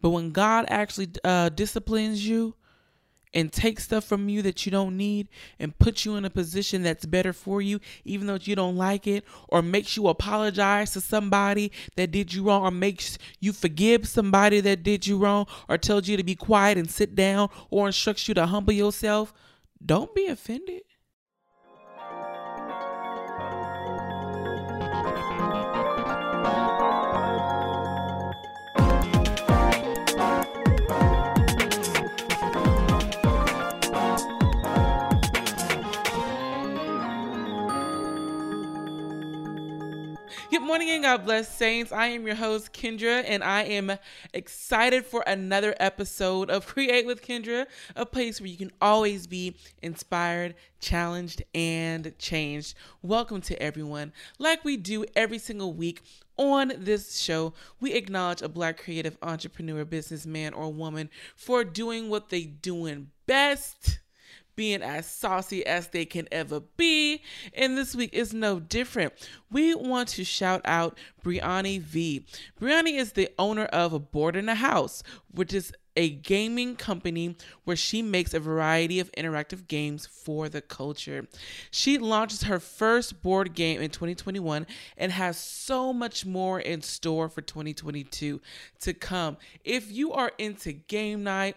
But when God actually uh, disciplines you and takes stuff from you that you don't need and puts you in a position that's better for you, even though you don't like it, or makes you apologize to somebody that did you wrong, or makes you forgive somebody that did you wrong, or tells you to be quiet and sit down, or instructs you to humble yourself, don't be offended. Morning and God bless saints. I am your host Kendra and I am excited for another episode of Create with Kendra, a place where you can always be inspired, challenged, and changed. Welcome to everyone. Like we do every single week, on this show, we acknowledge a black creative entrepreneur, businessman, or woman for doing what they doing best being as saucy as they can ever be. And this week is no different. We want to shout out Brianni V. Brianni is the owner of a Board in a House, which is a gaming company where she makes a variety of interactive games for the culture. She launches her first board game in 2021 and has so much more in store for 2022 to come. If you are into game night,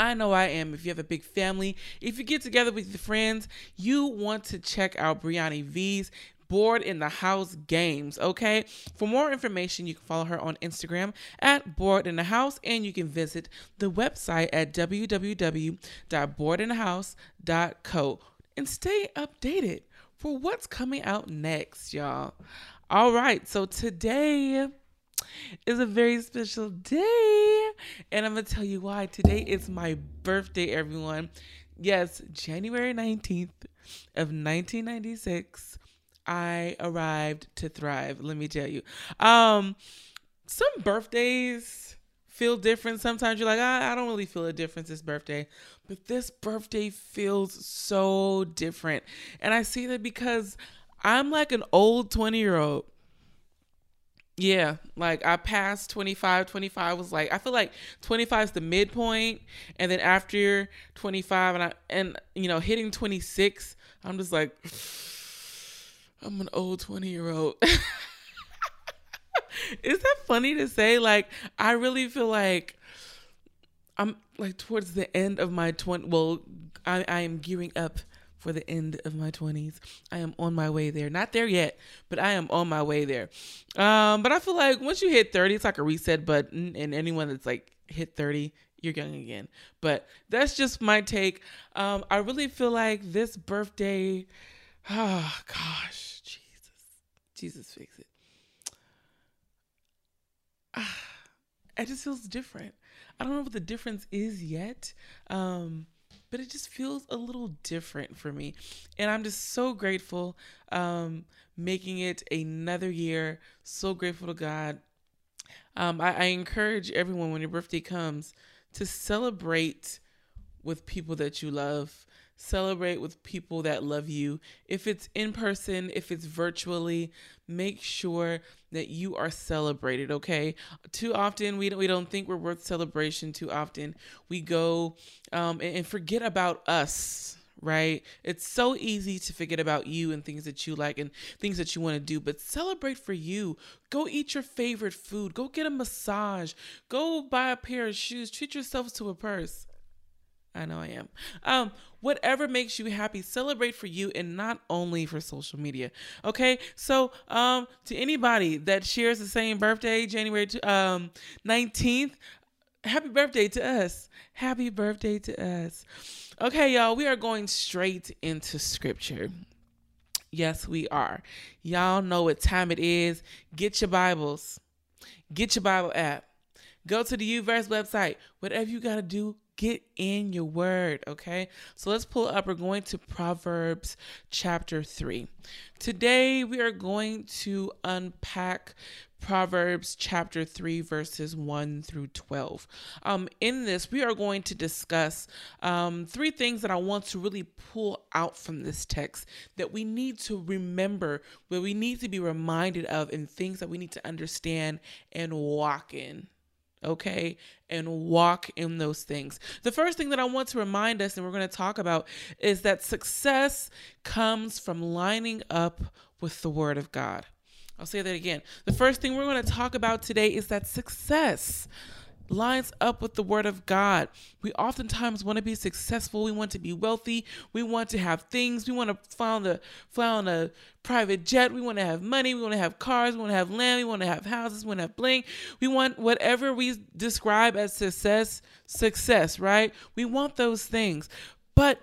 I know I am. If you have a big family, if you get together with your friends, you want to check out Brianni V's Board in the House Games. Okay. For more information, you can follow her on Instagram at Board in the House, and you can visit the website at www.boardinthehouse.co and stay updated for what's coming out next, y'all. All right. So today is a very special day. And I'm going to tell you why. Today is my birthday, everyone. Yes, January 19th of 1996, I arrived to thrive. Let me tell you. Um, some birthdays feel different. Sometimes you're like, I, I don't really feel a difference this birthday. But this birthday feels so different. And I see that because I'm like an old 20 year old. Yeah, like I passed 25. 25 was like I feel like 25 is the midpoint and then after 25 and I and you know hitting 26, I'm just like I'm an old 20-year-old. is that funny to say like I really feel like I'm like towards the end of my 20 well I I am gearing up for the end of my 20s. I am on my way there. Not there yet, but I am on my way there. Um, but I feel like once you hit 30, it's like a reset button, and anyone that's like hit 30, you're young again. But that's just my take. Um, I really feel like this birthday, oh gosh, Jesus, Jesus, fix it. Ah, it just feels different. I don't know what the difference is yet. Um, but it just feels a little different for me. And I'm just so grateful um, making it another year. So grateful to God. Um, I, I encourage everyone when your birthday comes to celebrate with people that you love. Celebrate with people that love you. If it's in person, if it's virtually, make sure that you are celebrated, okay? Too often we don't, we don't think we're worth celebration. Too often we go um, and, and forget about us, right? It's so easy to forget about you and things that you like and things that you want to do, but celebrate for you. Go eat your favorite food. Go get a massage. Go buy a pair of shoes. Treat yourself to a purse. I know I am. Um, whatever makes you happy, celebrate for you and not only for social media. Okay, so um, to anybody that shares the same birthday, January um nineteenth, happy birthday to us. Happy birthday to us. Okay, y'all, we are going straight into scripture. Yes, we are. Y'all know what time it is. Get your Bibles. Get your Bible app. Go to the UVerse website. Whatever you got to do, get in your word, okay? So let's pull up. We're going to Proverbs chapter 3. Today we are going to unpack Proverbs chapter 3, verses 1 through 12. Um, in this, we are going to discuss um, three things that I want to really pull out from this text that we need to remember, where we need to be reminded of, and things that we need to understand and walk in. Okay, and walk in those things. The first thing that I want to remind us, and we're going to talk about, is that success comes from lining up with the Word of God. I'll say that again. The first thing we're going to talk about today is that success lines up with the word of God. We oftentimes want to be successful. We want to be wealthy. We want to have things. We want to fly on, the, fly on a private jet. We want to have money. We want to have cars. We want to have land. We want to have houses. We want to have bling. We want whatever we describe as success, success, right? We want those things. But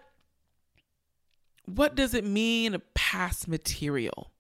what does it mean to pass material?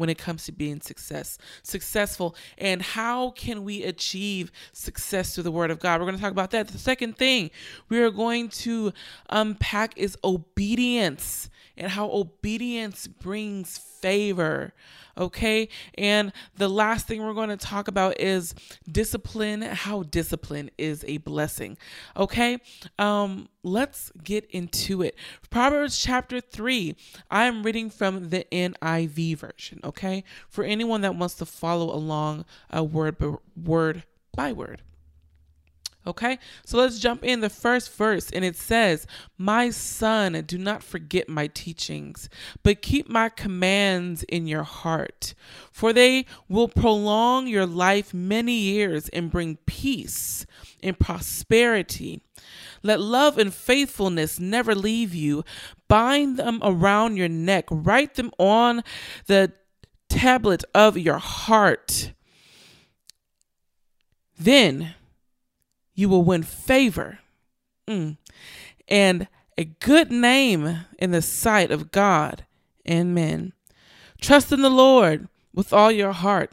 When it comes to being success successful. And how can we achieve success through the word of god? We're going to talk about that. The second thing we are going to unpack is obedience and how obedience brings favor Okay. And the last thing we're going to talk about is discipline, how discipline is a blessing. Okay. Um, let's get into it. Proverbs chapter 3. I'm reading from the NIV version. Okay. For anyone that wants to follow along uh, word word by word. Okay, so let's jump in the first verse, and it says, My son, do not forget my teachings, but keep my commands in your heart, for they will prolong your life many years and bring peace and prosperity. Let love and faithfulness never leave you. Bind them around your neck, write them on the tablet of your heart. Then, you will win favor. Mm, and a good name in the sight of God and men. Trust in the Lord with all your heart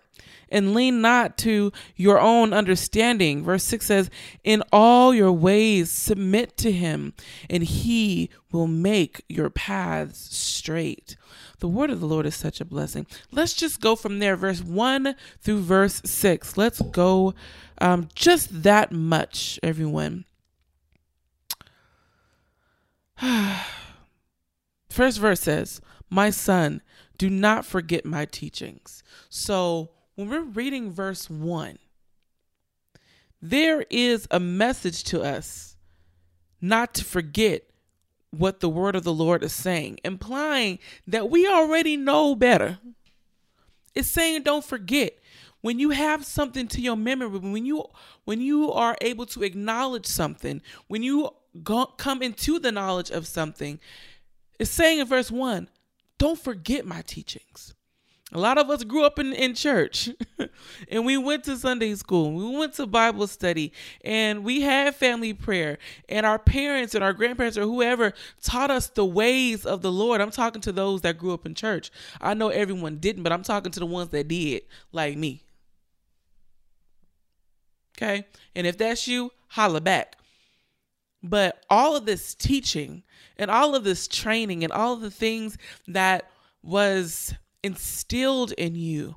and lean not to your own understanding. Verse 6 says, In all your ways submit to him, and he will make your paths straight. The word of the Lord is such a blessing. Let's just go from there, verse 1 through verse 6. Let's go um, just that much, everyone. First verse says, My son, do not forget my teachings. So when we're reading verse 1, there is a message to us not to forget what the word of the Lord is saying, implying that we already know better. It's saying don't forget. When you have something to your memory, when you when you are able to acknowledge something, when you go, come into the knowledge of something, it's saying in verse 1, don't forget my teachings. A lot of us grew up in, in church and we went to Sunday school, we went to Bible study, and we had family prayer. And our parents and our grandparents or whoever taught us the ways of the Lord. I'm talking to those that grew up in church. I know everyone didn't, but I'm talking to the ones that did, like me. Okay? And if that's you, holla back. But all of this teaching and all of this training and all of the things that was instilled in you.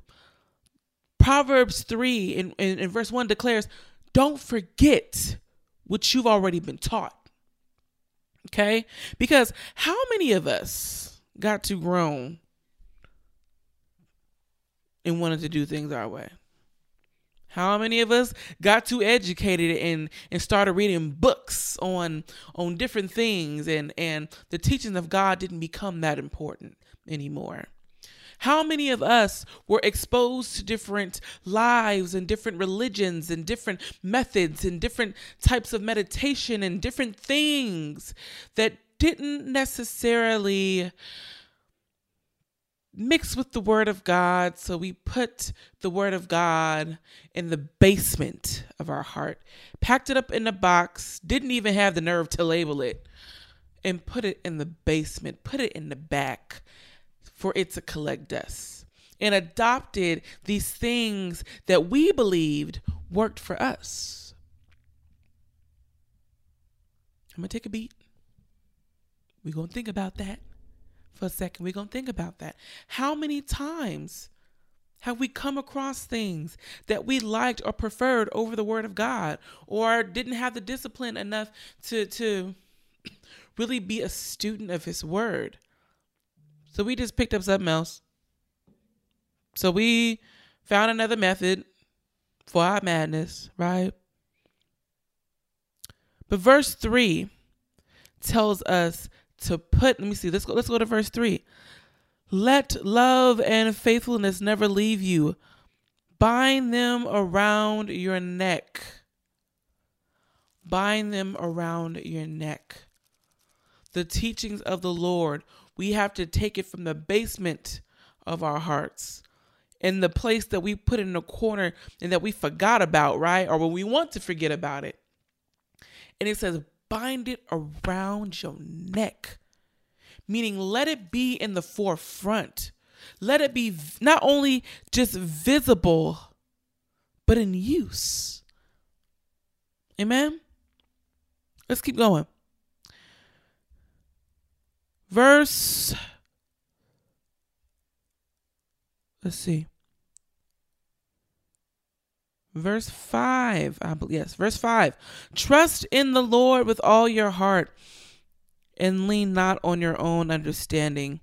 Proverbs 3 in, in, in verse 1 declares, Don't forget what you've already been taught. Okay? Because how many of us got too grown and wanted to do things our way? How many of us got too educated and and started reading books on on different things and and the teachings of God didn't become that important anymore? How many of us were exposed to different lives and different religions and different methods and different types of meditation and different things that didn't necessarily mix with the word of God. So we put the word of God in the basement of our heart, packed it up in a box, didn't even have the nerve to label it, and put it in the basement, put it in the back for it to collect dust and adopted these things that we believed worked for us. I'm going to take a beat. We're going to think about that for a second. We're going to think about that. How many times have we come across things that we liked or preferred over the word of God or didn't have the discipline enough to to really be a student of his word? So we just picked up something else. So we found another method, for our madness, right? But verse 3 tells us to put, let me see, let's go, let's go to verse 3. Let love and faithfulness never leave you. Bind them around your neck. Bind them around your neck. The teachings of the Lord, we have to take it from the basement of our hearts in the place that we put in a corner and that we forgot about, right? Or when we want to forget about it. And it says, bind it around your neck, meaning let it be in the forefront. Let it be not only just visible, but in use. Amen? Let's keep going. Verse, let's see. Verse 5. I believe, yes, verse 5. Trust in the Lord with all your heart and lean not on your own understanding.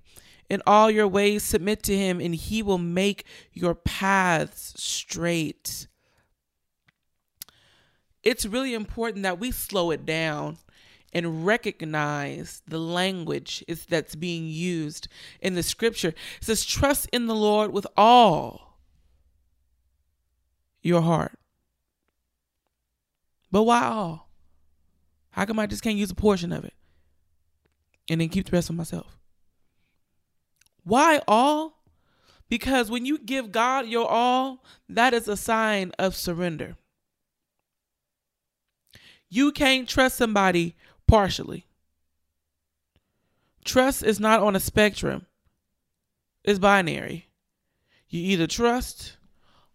In all your ways, submit to him, and he will make your paths straight. It's really important that we slow it down and recognize the language is, that's being used in the scripture. It says, Trust in the Lord with all your heart. But why all? How come I just can't use a portion of it and then keep the rest for myself? Why all? Because when you give God your all, that is a sign of surrender. You can't trust somebody partially. Trust is not on a spectrum, it's binary. You either trust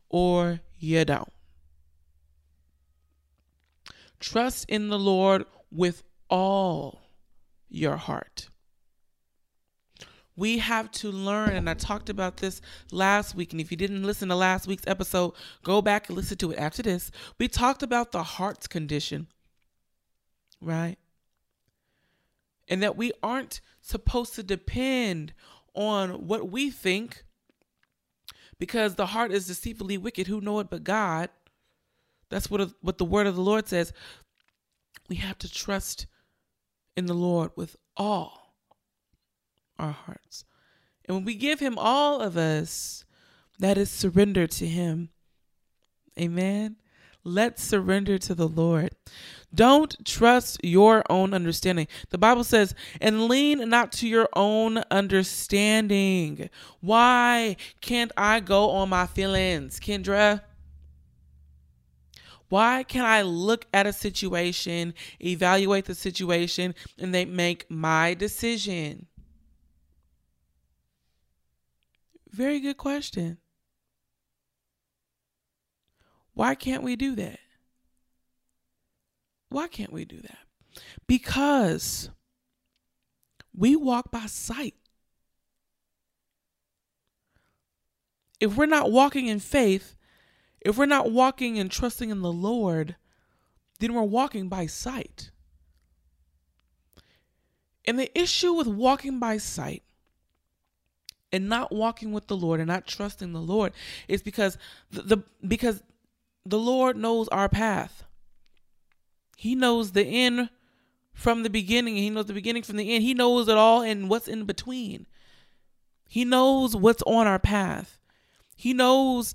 or you don't. Trust in the Lord with all your heart. We have to learn, and I talked about this last week. And if you didn't listen to last week's episode, go back and listen to it after this. We talked about the heart's condition, right? And that we aren't supposed to depend on what we think because the heart is deceitfully wicked. Who know it but God? That's what what the word of the Lord says. We have to trust in the Lord with all our hearts. And when we give him all of us, that is surrender to him. Amen. Let's surrender to the Lord. Don't trust your own understanding. The Bible says, and lean not to your own understanding. Why can't I go on my feelings, Kendra? Why can't I look at a situation, evaluate the situation, and they make my decision? Very good question. Why can't we do that? Why can't we do that? Because we walk by sight. If we're not walking in faith, if we're not walking and trusting in the Lord, then we're walking by sight. And the issue with walking by sight and not walking with the Lord and not trusting the Lord is because the, the because the Lord knows our path. He knows the end from the beginning. He knows the beginning from the end. He knows it all and what's in between. He knows what's on our path. He knows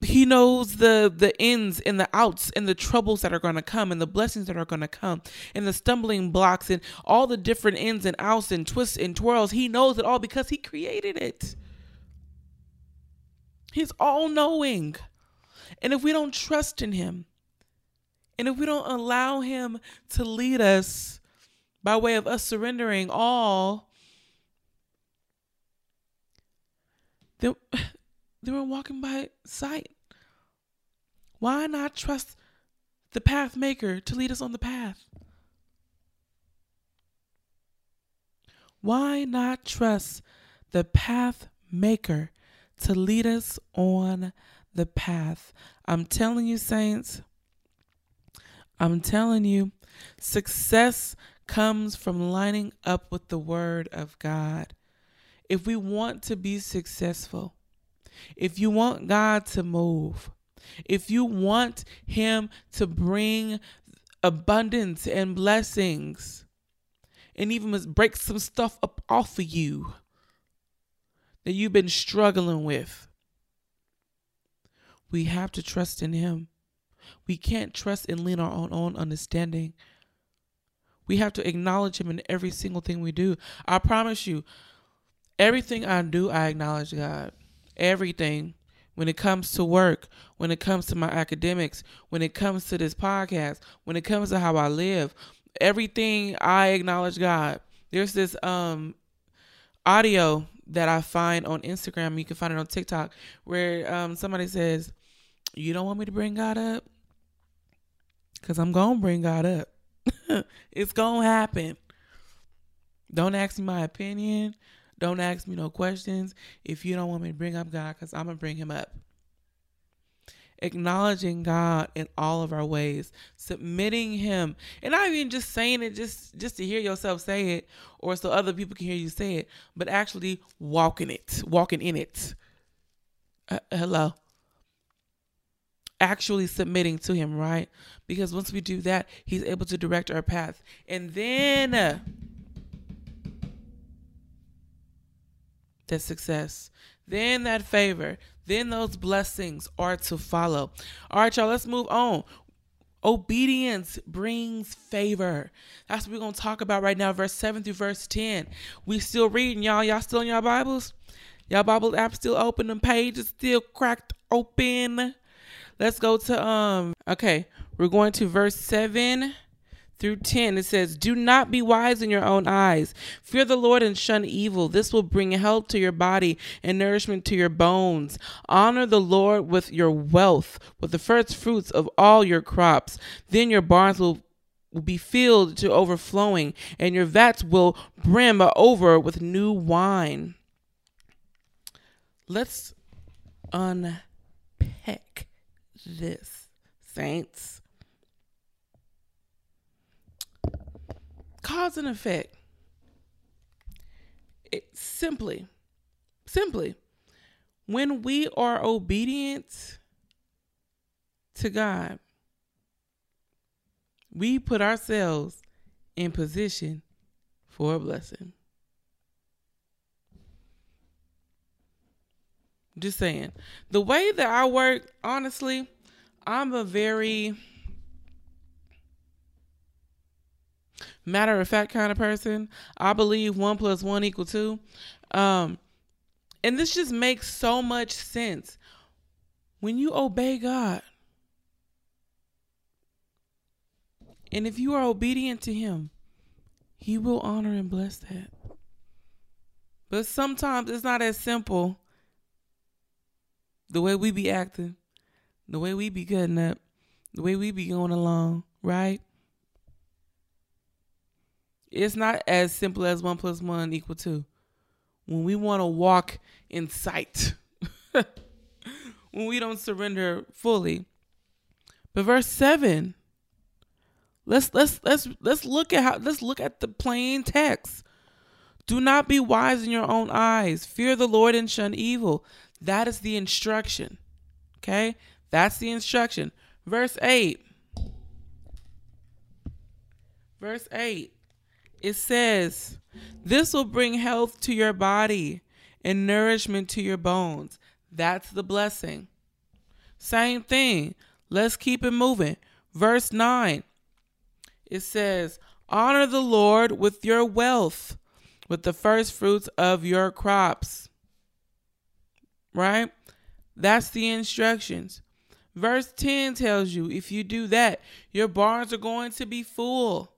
he knows the the ins and the outs and the troubles that are going to come and the blessings that are going to come and the stumbling blocks and all the different ins and outs and twists and twirls he knows it all because he created it he's all knowing and if we don't trust in him, and if we don't allow him to lead us by way of us surrendering all, then, then we're walking by sight. Why not trust the path maker to lead us on the path? Why not trust the path maker to lead us on the path. I'm telling you, saints, I'm telling you, success comes from lining up with the Word of God. If we want to be successful, if you want God to move, if you want Him to bring abundance and blessings, and even break some stuff up off of you that you've been struggling with, we have to trust in Him. We can't trust and lean on our own understanding. We have to acknowledge Him in every single thing we do. I promise you, everything I do, I acknowledge God. Everything. When it comes to work, when it comes to my academics, when it comes to this podcast, when it comes to how I live, everything I acknowledge God. There's this um audio that I find on Instagram. You can find it on TikTok where um somebody says, "You don't want me to bring God up." Cause I'm gonna bring God up. it's gonna happen. Don't ask me my opinion. Don't ask me no questions if you don't want me to bring up God, because I'm gonna bring him up. Acknowledging God in all of our ways, submitting him, and not even just saying it just just to hear yourself say it or so other people can hear you say it, but actually walking it, walking in it. Uh, hello actually submitting to him, right? Because once we do that, he's able to direct our path. And then uh, that success, then that favor, then those blessings are to follow. All right, y'all, let's move on. Obedience brings favor. That's what we're going to talk about right now, verse 7 through verse 10. We still reading, y'all. Y'all still in y'all Bibles? Y'all Bible app still open, the pages still cracked open. Let's go to um okay, we're going to verse 7 through 10 it says do not be wise in your own eyes. Fear the lord and shun evil. This will bring health to your body and nourishment to your bones. Honor the lord with your wealth with the first fruits of all your crops. Then your barns will will be filled to overflowing and your vats will brim over with new wine. Let's unpack this, saints. Cause and effect. It simply, simply, when we are obedient to God, we put ourselves in position for a blessing. Just saying. The way that I work, honestly, I'm a very matter of fact kind of person. I believe one plus one equal two. Um, and this just makes so much sense. When you obey God, and if you are obedient to Him, He will honor and bless that. But sometimes it's not as simple the way we be acting, the way we be cutting up, the way we be going along, right? It's not as simple as one plus one equal two. When we want to walk in sight, when we don't surrender fully. But verse seven, let's let's let's let's look at how let's look at the plain text. Do not be wise in your own eyes. Fear the Lord and shun evil. That is the instruction. Okay? That's the instruction. Verse 8. Verse 8. It says, This will bring health to your body and nourishment to your bones. That's the blessing. Same thing. Let's keep it moving. Verse 9. It says, Honor the Lord with your wealth, with the first fruits of your crops right? That's the instructions. Verse 10 tells you if you do that, your barns are going to be full.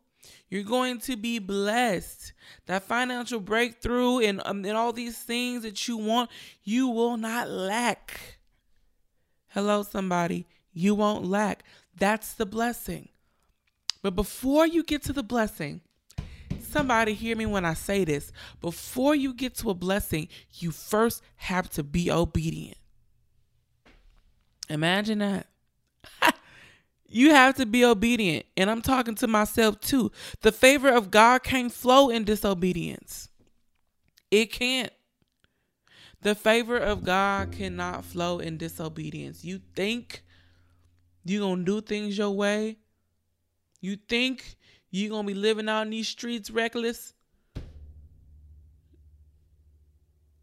You're going to be blessed. That financial breakthrough and, um, and all these things that you want, you will not lack. Hello, somebody. You won't lack. That's the blessing. But before you get to the blessing, somebody hear me when I say this. Before you get to a blessing, you first have to be obedient. Imagine that. you have to be obedient. And I'm talking to myself too. The favor of God can't flow in disobedience, it can't. The favor of God cannot flow in disobedience. You think you're gonna do things your way? You think you're gonna be living out in these streets reckless?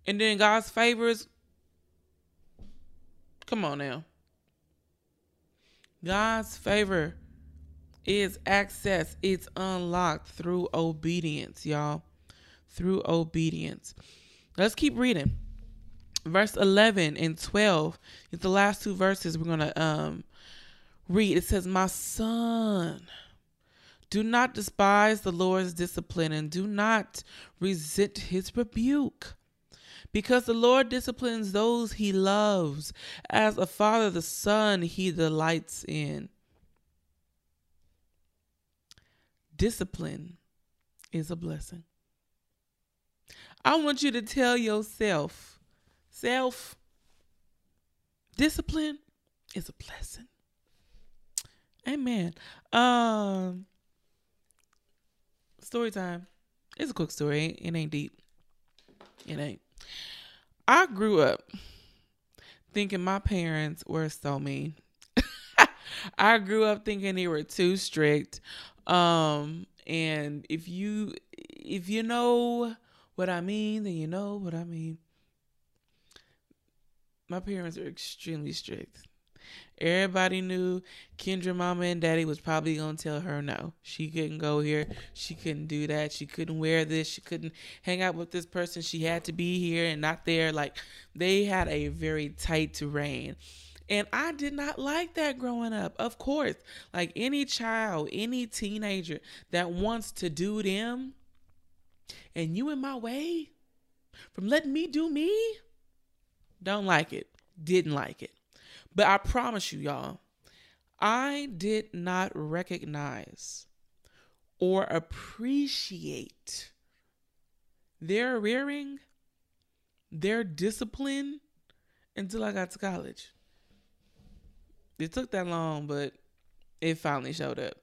And then God's favors. Come on now. God's favor is access. It's unlocked through obedience, y'all. Through obedience. Let's keep reading. Verse 11 and 12 is the last two verses we're going to um read. It says, "My son, do not despise the Lord's discipline and do not resent his rebuke." Because the Lord disciplines those he loves, as a father the son he delights in. Discipline is a blessing. I want you to tell yourself, self, discipline is a blessing. Amen. Um story time. It's a quick story. It ain't deep. It ain't. I grew up thinking my parents were so mean. I grew up thinking they were too strict. Um, and if you if you know what I mean, then you know what I mean. My parents are extremely strict. Everybody knew Kendra mama and daddy was probably going to tell her no. She couldn't go here. She couldn't do that. She couldn't wear this. She couldn't hang out with this person. She had to be here and not there. Like they had a very tight rein. And I did not like that growing up. Of course, like any child, any teenager that wants to do them and you in my way from letting me do me, don't like it. Didn't like it. But I promise you, y'all, I did not recognize or appreciate their rearing, their discipline until I got to college. It took that long, but it finally showed up.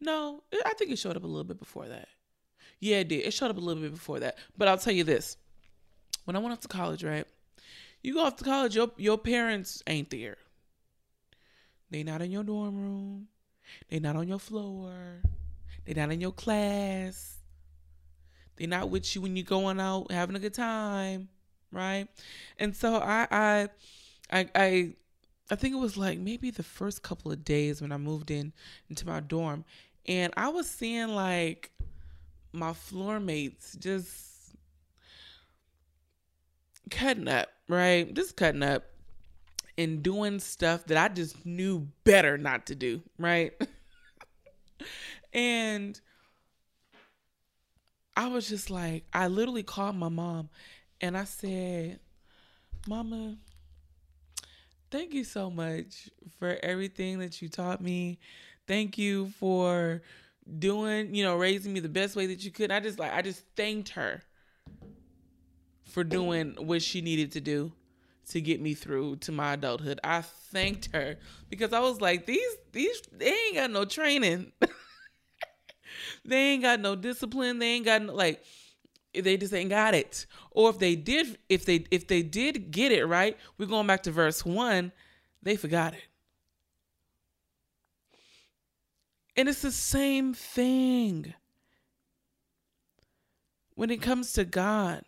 No, I think it showed up a little bit before that. Yeah, it did. It showed up a little bit before that. But I'll tell you this. When I went off to college, right? You go off to college, your your parents ain't there. They not in your dorm room. They not on your floor. They not in your class. They not with you when you're going out having a good time, right? And so I I I I I think it was like maybe the first couple of days when I moved in into my dorm and I was seeing like my floor mates just cutting up, right? Just cutting up and doing stuff that I just knew better not to do, right? and I was just like, I literally called my mom and I said, Mama, thank you so much for everything that you taught me. Thank you for doing, you know, raising me the best way that you could. I just like, I just thanked her for doing what she needed to do to get me through to my adulthood. I thanked her because I was like, these these they ain't got no training. they ain't got no discipline. They ain't got no, like they just ain't got it. Or if they did if they if they did get it right, we're going back to verse 1, they forgot it. And it's the same thing when it comes to God.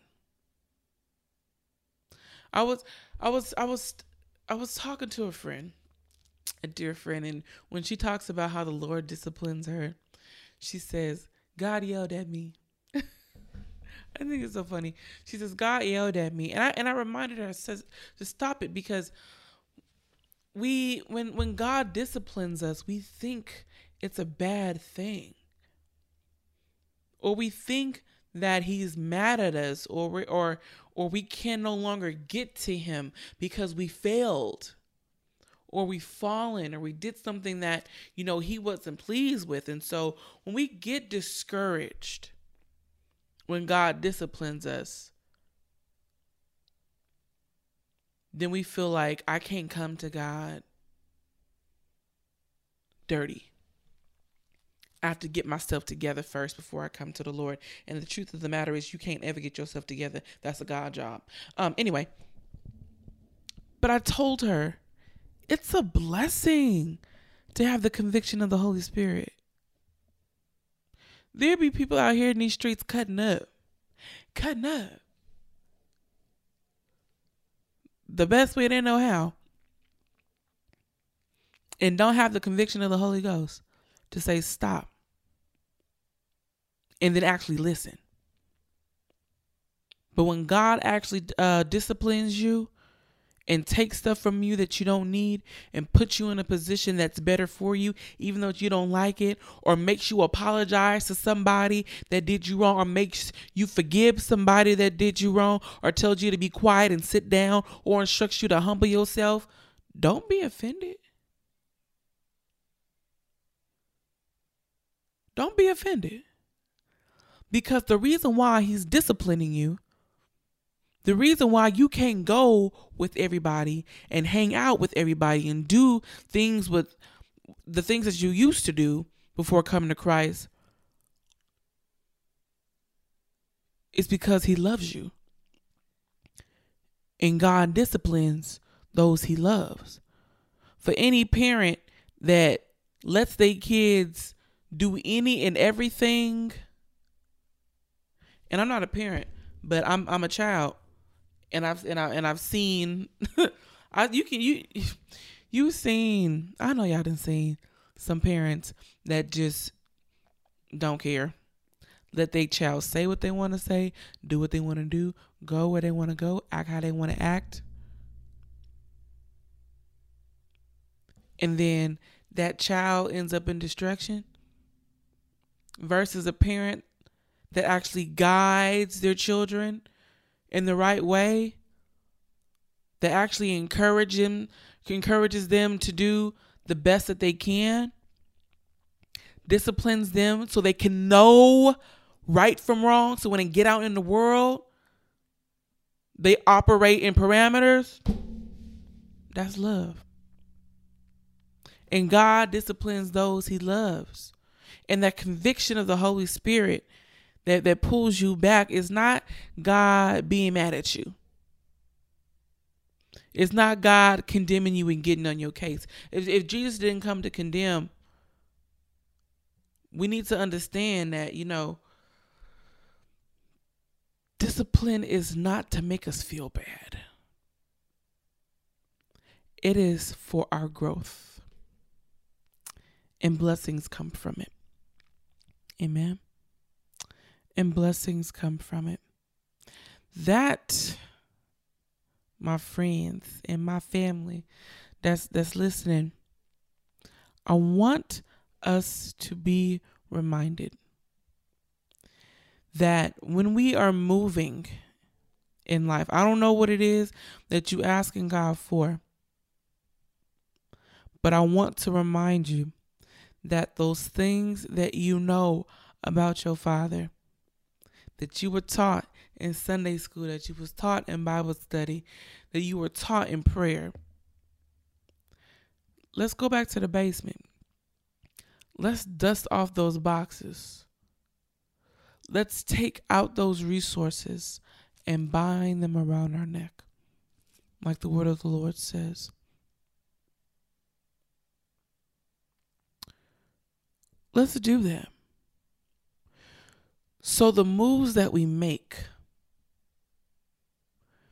I was I was I was I was talking to a friend, a dear friend, and when she talks about how the Lord disciplines her, she says, God yelled at me. I think it's so funny. She says, God yelled at me. And I and I reminded her says to stop it because we when when God disciplines us, we think it's a bad thing. Or we think that he's mad at us or we, or or we can no longer get to him because we failed or we fallen or we did something that you know he wasn't pleased with. And so when we get discouraged when god disciplines us then we feel like i can't come to god dirty I have to get myself together first before I come to the Lord. And the truth of the matter is, you can't ever get yourself together. That's a God job. Um. Anyway, but I told her It's a blessing to have the conviction of the Holy Spirit. There be people out here in these streets cutting up, cutting up. The best way they know how. And don't have the conviction of the Holy Ghost to say stop. And then actually listen. But when God actually uh, disciplines you and takes stuff from you that you don't need and puts you in a position that's better for you, even though you don't like it, or makes you apologize to somebody that did you wrong, or makes you forgive somebody that did you wrong, or tells you to be quiet and sit down, or instructs you to humble yourself, don't be offended. Don't be offended. Because the reason why he's disciplining you the reason why you can't go with everybody and hang out with everybody and do things with the things that you used to do before coming to Christ is because he loves you. And God disciplines those he loves. For any parent that lets their kids do any and everything, and I'm not a parent, but I'm I'm a child and I've and I and I've seen I you can you you've seen I know y'all didn't see some parents that just don't care. Let their child say what they want to say, do what they want to do, go where they want to go, act how they want to act. And then that child ends up in destruction versus a parent that actually guides their children in the right way that actually encourages them to do the best that they can, disciplines them so they can know right from wrong. So when they get out in the world, they operate in parameters. That's love. And God disciplines those he loves. And that conviction of the Holy Spirit that, that pulls you back is not God being mad at you. It's not God condemning you and getting on your case. If, if Jesus didn't come to condemn, we need to understand that, you know, discipline is not to make us feel bad, it is for our growth. And blessings come from it. Amen and blessings come from it. That, my friends and my family that's that's listening, I want us to be reminded that when we are moving in life, I don't know what it is that you're asking God for, but I want to remind you that those things that you know about your Father that you were taught in Sunday school, that you was taught in Bible study, that you were taught in prayer. Let's go back to the basement. Let's dust off those boxes. Let's take out those resources and bind them around our neck, like the word of the Lord says. Let's do that. So the moves that we make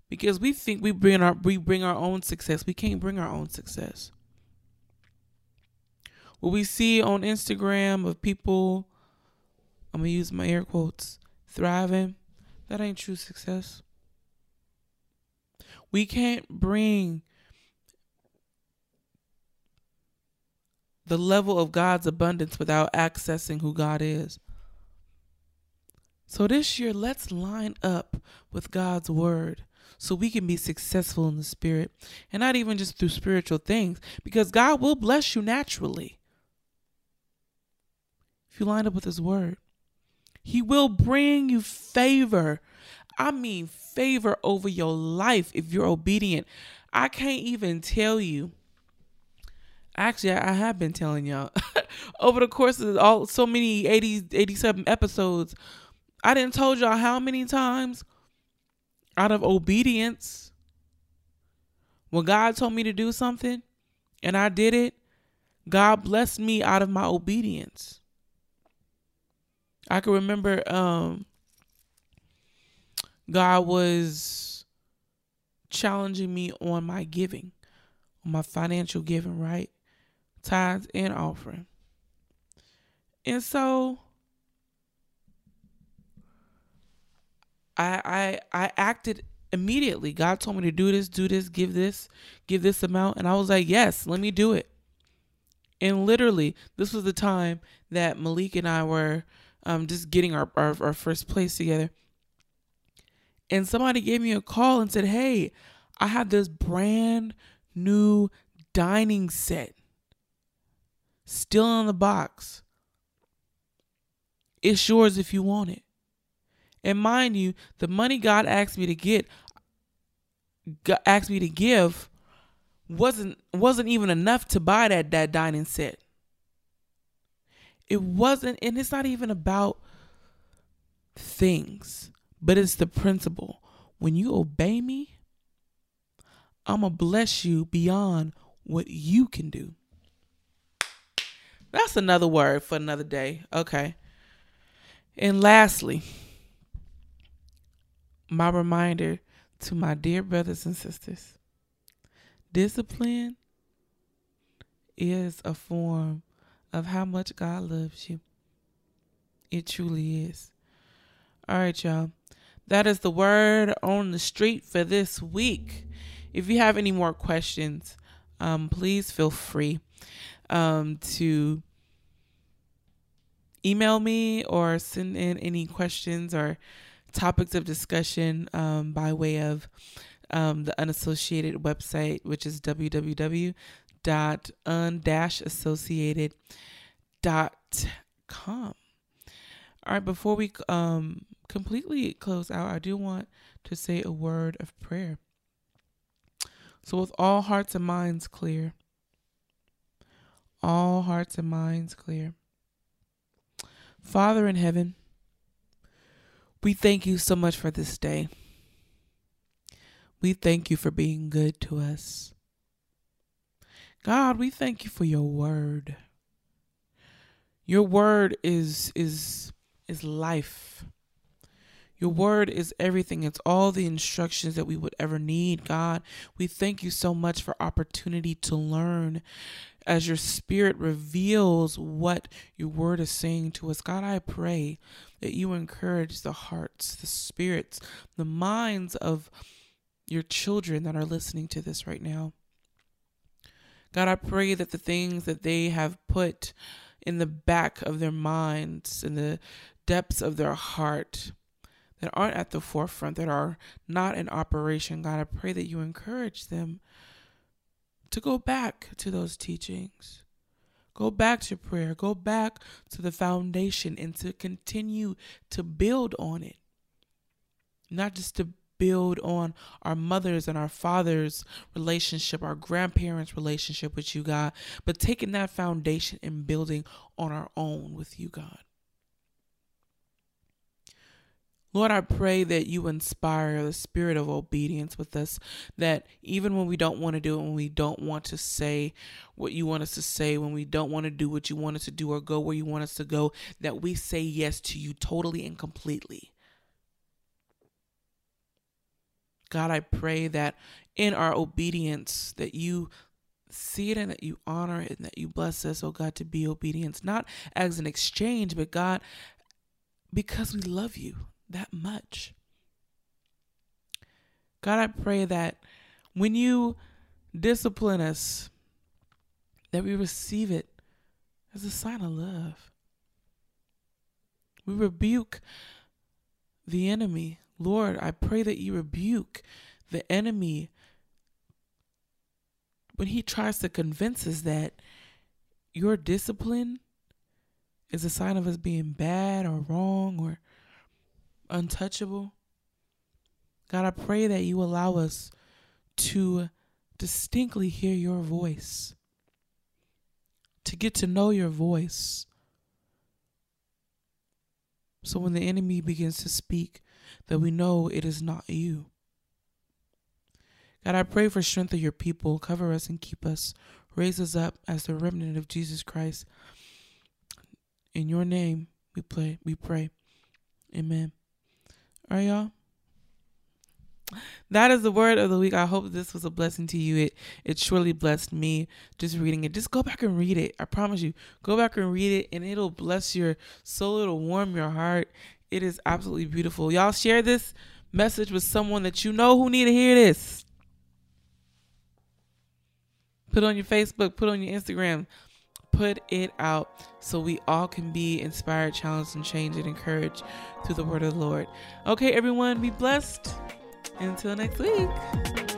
because we think we bring our we bring our own success. We can't bring our own success. What we see on Instagram of people I'm to use my air quotes thriving, that ain't true success. We can't bring the level of God's abundance without accessing who God is. So this year, let's line up with God's word so we can be successful in the spirit and not even just through spiritual things because God will bless you naturally. If you line up with his word, he will bring you favor. I mean, favor over your life if you're obedient. I can't even tell you. Actually, I have been telling y'all over the course of all so many 80 87 episodes I didn't told y'all how many times out of obedience when God told me to do something and I did it, God blessed me out of my obedience. I can remember um, God was challenging me on my giving, on my financial giving, right? Tithes and offering. And so I I I acted immediately. God told me to do this, do this, give this, give this amount. And I was like, yes, let me do it. And literally, this was the time that Malik and I were um, just getting our, our, our first place together. And somebody gave me a call and said, hey, I have this brand new dining set still in the box. It's yours if you want it. And mind you, the money God asked me to get, asked me to give, wasn't wasn't even enough to buy that that dining set. It wasn't, and it's not even about things, but it's the principle. When you obey me, I'm gonna bless you beyond what you can do. That's another word for another day. Okay. And lastly, my reminder to my dear brothers and sisters discipline is a form of how much God loves you. It truly is. All right, y'all. That is the word on the street for this week. If you have any more questions, um, please feel free um, to email me or send in any questions or topics of discussion um, by way of um, the unassociated website, which is www.un-associated.com. All right, before we um, completely close out, I do want to say a word of prayer. So, with all hearts and minds clear, all hearts and minds clear. Father in heaven, we thank you so much for this day. We thank you for being good to us. God, we thank you for your word. Your word is is is life. Your word is everything. It's all the instructions that we would ever need, God. We thank you so much for opportunity to learn as your spirit reveals what your word is saying to us. God, I pray that you encourage the hearts, the spirits, the minds of your children that are listening to this right now. God, I pray that the things that they have put in the back of their minds, in the depths of their heart, that aren't at the forefront, that are not in operation, God, I pray that you encourage them to go back to those teachings. Go back to prayer. Go back to the foundation and to continue to build on it. Not just to build on our mothers and our fathers' relationship, our grandparents' relationship with you, God, but taking that foundation and building on our own with you, God. Lord, I pray that you inspire the spirit of obedience with us, that even when we don't want to do it, when we don't want to say what you want us to say, when we don't want to do what you want us to do or go where you want us to go, that we say yes to you totally and completely. God, I pray that in our obedience, that you see it and that you honor it and that you bless us, oh God, to be obedience, not as an exchange, but God, because we love you that much. God, I pray that when you discipline us, that we receive it as a sign of love. We rebuke the enemy. Lord, I pray that you rebuke the enemy when he tries to convince us that your discipline is a sign of us being bad or wrong or untouchable. God, I pray that you allow us to distinctly hear your voice, to get to know your voice. So when the enemy begins to speak, that we know it is not you. God, I pray for strength of your people. Cover us and keep us Raise us up as the remnant of Jesus Christ. In your name, we pray. We pray. Amen. All right, y'all. That is the word of the week. I hope this was a blessing to you. It it surely blessed me just reading it. Just go back and read it. I promise you. Go back and read it and it'll bless your soul. It'll warm your heart. It is absolutely beautiful. Y'all share this message with someone that you know who need to hear this. Put on your Facebook, put on your Instagram, put it out so we all can be inspired, challenged, and changed and encouraged through the word of the Lord. Okay, everyone, be blessed. Until next week.